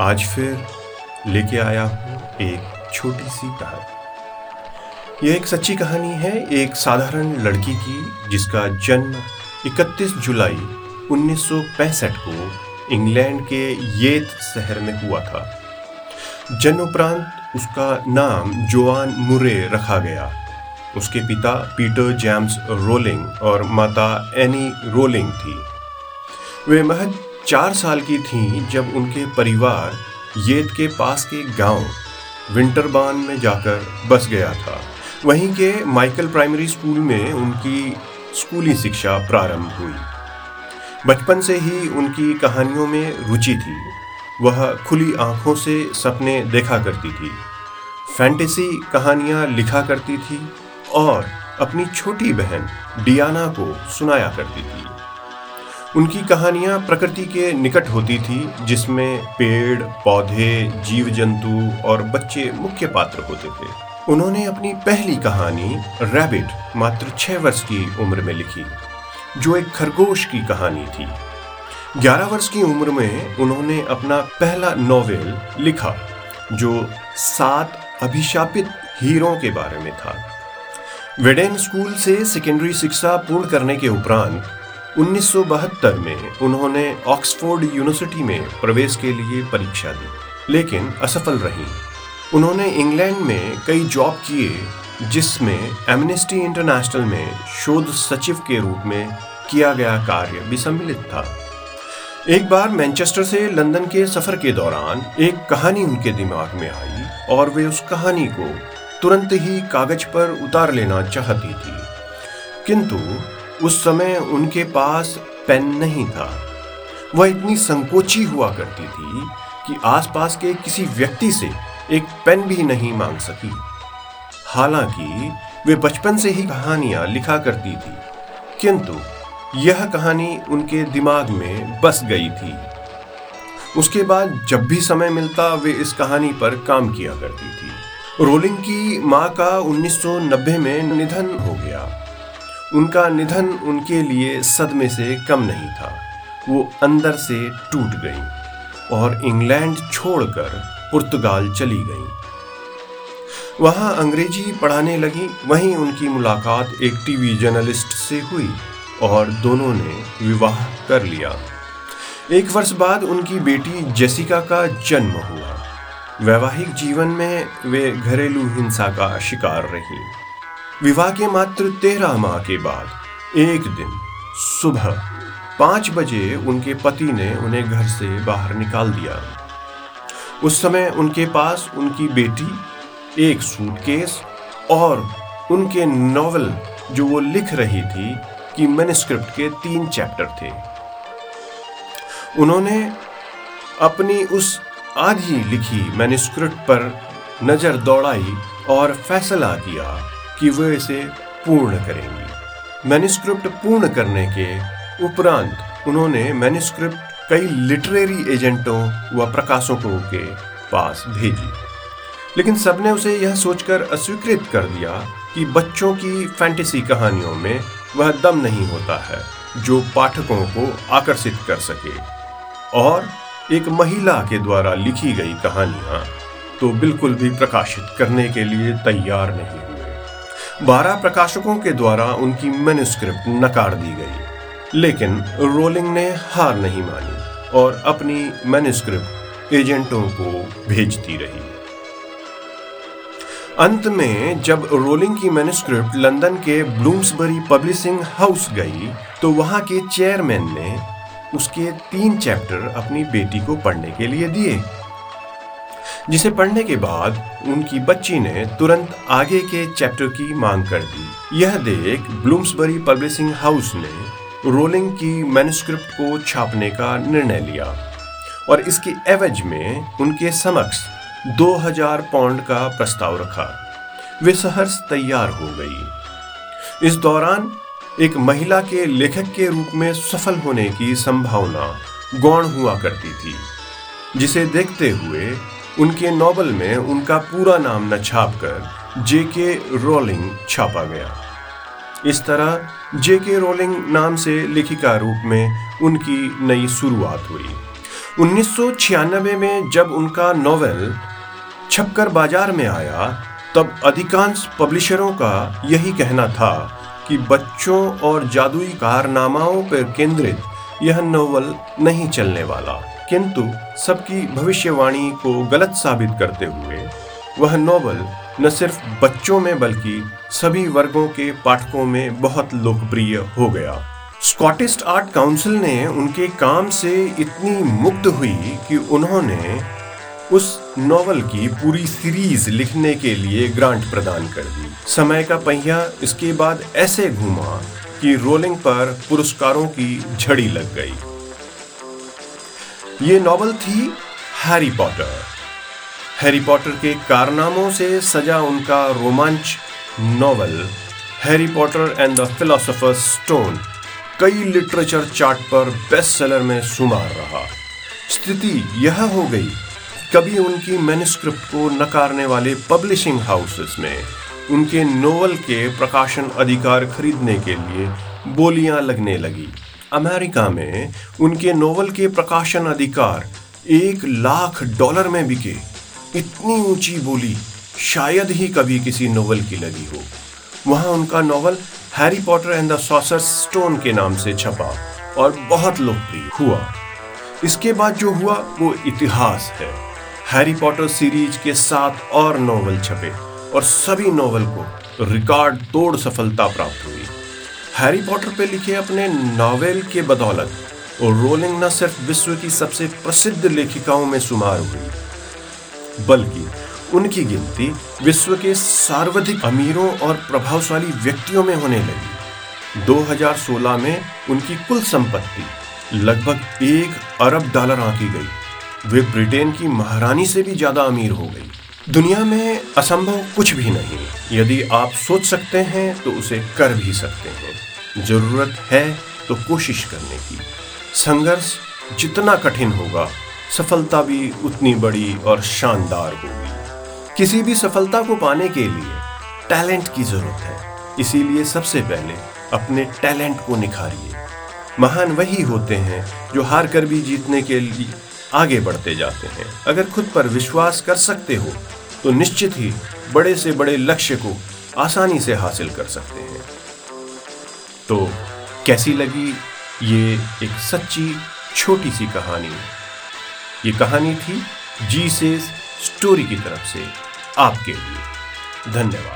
आज फिर लेके आया हूँ एक छोटी सी कहानी। यह एक सच्ची कहानी है, एक साधारण लड़की की, जिसका जन्म 31 जुलाई 1965 को इंग्लैंड के येत शहर में हुआ था। जन्म उपरांत उसका नाम जोआन मुरे रखा गया। उसके पिता पीटर जेम्स रोलिंग और माता एनी रोलिंग थी। वे महज चार साल की थीं जब उनके परिवार येत के पास के गाँव विंटरबान में जाकर बस गया था। वहीं के माइकल प्राइमरी स्कूल में उनकी स्कूली शिक्षा प्रारंभ हुई। बचपन से ही उनकी कहानियों में रुचि थी। वह खुली आँखों से सपने देखा करती थी, फैंटेसी कहानियाँ लिखा करती थी और अपनी छोटी बहन डियाना को सुनाया करती थी। उनकी कहानियाँ प्रकृति के निकट होती थी, जिसमें पेड़, पौधे जीव जंतु और बच्चे मुख्य पात्र होते थे। उन्होंने अपनी पहली कहानी रैबिट मात्र छह वर्ष की उम्र में लिखी, जो एक खरगोश की कहानी थी। ग्यारह वर्ष की उम्र में उन्होंने अपना पहला नॉवेल लिखा, जो सात अभिशापित हीरों के बारे में था। वेडेन स्कूल से सेकेंडरी शिक्षा पूर्ण करने के उपरांत 1972 में उन्होंने ऑक्सफोर्ड यूनिवर्सिटी में प्रवेश के लिए परीक्षा दी, लेकिन असफल रही। उन्होंने इंग्लैंड में कई जॉब किए, जिसमें एमनेस्टी इंटरनेशनल में शोध सचिव के रूप में किया गया कार्य भी सम्मिलित था। एक बार मैनचेस्टर से लंदन के सफ़र के दौरान एक कहानी उनके दिमाग में आई और वे उस कहानी को तुरंत ही कागज़ पर उतार लेना चाहती थी। किंतु उस समय उनके पास पेन नहीं था। वह इतनी संकोची हुआ करती थी कि आसपास के किसी व्यक्ति से एक पेन भी नहीं मांग सकी। हालाँकि, वे बचपन से ही कहानियाँ लिखा करती थी, किंतु यह कहानी उनके दिमाग में बस गई थी। उसके बाद जब भी समय मिलता, वे इस कहानी पर काम किया करती थी। रोलिंग की माँ का 1990 में निधन हो गया। उनका निधन उनके लिए सदमे से कम नहीं था। वो अंदर से टूट गई और इंग्लैंड छोड़कर पुर्तगाल चली गई। वहाँ अंग्रेज़ी पढ़ाने लगी, वहीं उनकी मुलाकात एक टीवी जर्नलिस्ट से हुई और दोनों ने विवाह कर लिया। एक वर्ष बाद उनकी बेटी जेसिका का जन्म हुआ। वैवाहिक जीवन में वे घरेलू हिंसा का शिकार रहीं। विवाह के मात्र तेरह माह के बाद, एक दिन, सुबह, पाँच बजे उनके पति ने उन्हें घर से बाहर निकाल दिया। उस समय उनके पास उनकी बेटी, एक सूटकेस और उनके नॉवल जो वो लिख रही थी कि मैन्युस्क्रिप्ट के तीन चैप्टर थे। उन्होंने अपनी उस आधी लिखी मैन्युस्क्रिप्ट पर नज़र दौड़ाई और फैसला किया कि वे इसे पूर्ण करेंगी। मैन्युस्क्रिप्ट पूर्ण करने के उपरांत उन्होंने मैन्युस्क्रिप्ट कई लिटरेरी एजेंटों व प्रकाशकों के पास भेजी। लेकिन सबने उसे यह सोचकर अस्वीकृत कर दिया कि बच्चों की फैंटेसी कहानियों में वह दम नहीं होता है, जो पाठकों को आकर्षित कर सके। और एक महिला के द्वारा लिखी गई कहानियाँ तो बिल्कुल भी प्रकाशित करने के लिए तैयार नहीं बारह प्रकाशकों के द्वारा उनकी मैन्युस्क्रिप्ट नकार दी गई। लेकिन रोलिंग ने हार नहीं मानी और अपनी मैन्युस्क्रिप्ट एजेंटों को भेजती रही। अंत में जब रोलिंग की मैन्युस्क्रिप्ट लंदन के ब्लूम्सबरी पब्लिशिंग हाउस गई तो वहाँ के चेयरमैन ने उसके तीन चैप्टर अपनी बेटी को पढ़ने के लिए दिए। जिसे पढ़ने के बाद उनकी बच्ची ने तुरंत आगे के चैप्टर की मांग कर दी। यह देख ब्लूम्सबरी पब्लिशिंग हाउस ने रोलिंग की मैन्युस्क्रिप्ट को छापने का निर्णय लिया और इसके एवज में उनके समक्ष 2000 पाउंड का प्रस्ताव रखा। वे सहर्ष तैयार हो गई। इस दौरान एक महिला के लेखक के रूप में सफल होने की संभावना गौण हुआ करती थी, जिसे देखते हुए उनके नॉवल में उनका पूरा नाम न छापकर जे के रोलिंग छापा गया। इस तरह जे के रोलिंग नाम से लेखिका रूप में उनकी नई शुरुआत हुई। 1996 में जब उनका नोवेल छपकर बाज़ार में आया, तब अधिकांश पब्लिशरों का यही कहना था कि बच्चों और जादुई कारनामाओं पर केंद्रित यह नोवेल नहीं चलने वाला। किंतु सबकी भविष्यवाणी को गलत साबित करते हुए, वह नोवेल न सिर्फ़ बच्चों में बल्कि सभी वर्गों के पाठकों में बहुत लोकप्रिय हो गया। स्कॉटिश आर्ट काउंसिल ने उनके काम से इतनी मुग्ध हुई कि उन्होंने उस नॉवल की पूरी सीरीज़ लिखने के लिए ग्रांट प्रदान कर दी। समय का पहिया इसके बाद ऐसे घूमा कि रोलिंग पर पुरस्कारों की झड़ी लग गई। ये नॉवल थी हैरी पॉटर हैरी पॉटर के कारनामों से सजा उनका रोमांच novel Harry Potter and the philosopher stone कई लिटरेचर चार्ट पर बेस्ट सेलर में शुमार रहा। स्थिति यह हो गई, कभी उनकी मैन्युस्क्रिप्ट को नकारने वाले पब्लिशिंग हाउसेस में, उनके नोवेल के प्रकाशन अधिकार खरीदने के लिए बोलियाँ लगने लगी। अमेरिका में उनके नोवेल के प्रकाशन अधिकार एक लाख डॉलर में बिके। इतनी ऊँची बोली शायद ही कभी किसी नोवेल की लगी हो। वहाँ उनका novel Harry Potter and the sorcerer stone के नाम से छपा और बहुत लोकप्रिय हुआ। इसके बाद जो हुआ, वो इतिहास है। हैरी पॉटर सीरीज़ के साथ और नोवेल छपे और सभी नोवेल को रिकॉर्ड तोड़ सफलता प्राप्त हुई। हैरी पॉटर पे लिखे अपने नॉवेल के बदौलत और रोलिंग न सिर्फ़ विश्व की सबसे प्रसिद्ध लेखिकाओं में शुमार हुई, बल्कि उनकी गिनती विश्व के सर्वाधिक अमीरों और प्रभावशाली व्यक्तियों में होने लगी। 2016 में उनकी कुल संपत्ति लगभग एक अरब डॉलर आंकी गई। वे ब्रिटेन की महारानी से भी ज़्यादा अमीर हो गई। दुनिया में असंभव कुछ भी नहीं। यदि आप सोच सकते हैं तो उसे कर भी सकते हैं। ज़रूरत है तो कोशिश करने की। संघर्ष जितना कठिन होगा, सफलता भी उतनी बड़ी और शानदार होगी। किसी भी सफलता को पाने के लिए टैलेंट की ज़रूरत है। इसीलिए सबसे पहले अपने टैलेंट को निखारिए। महान वही होते हैं, जो हार कर भी जीतने के लिए आगे बढ़ते जाते हैं। अगर खुद पर विश्वास कर सकते हो तो निश्चित ही बड़े से बड़े लक्ष्य को आसानी से हासिल कर सकते हैं। तो कैसी लगी ये एक सच्ची छोटी सी कहानी? ये कहानी थी जी से स्टोरी की तरफ़ से आपके लिए। धन्यवाद।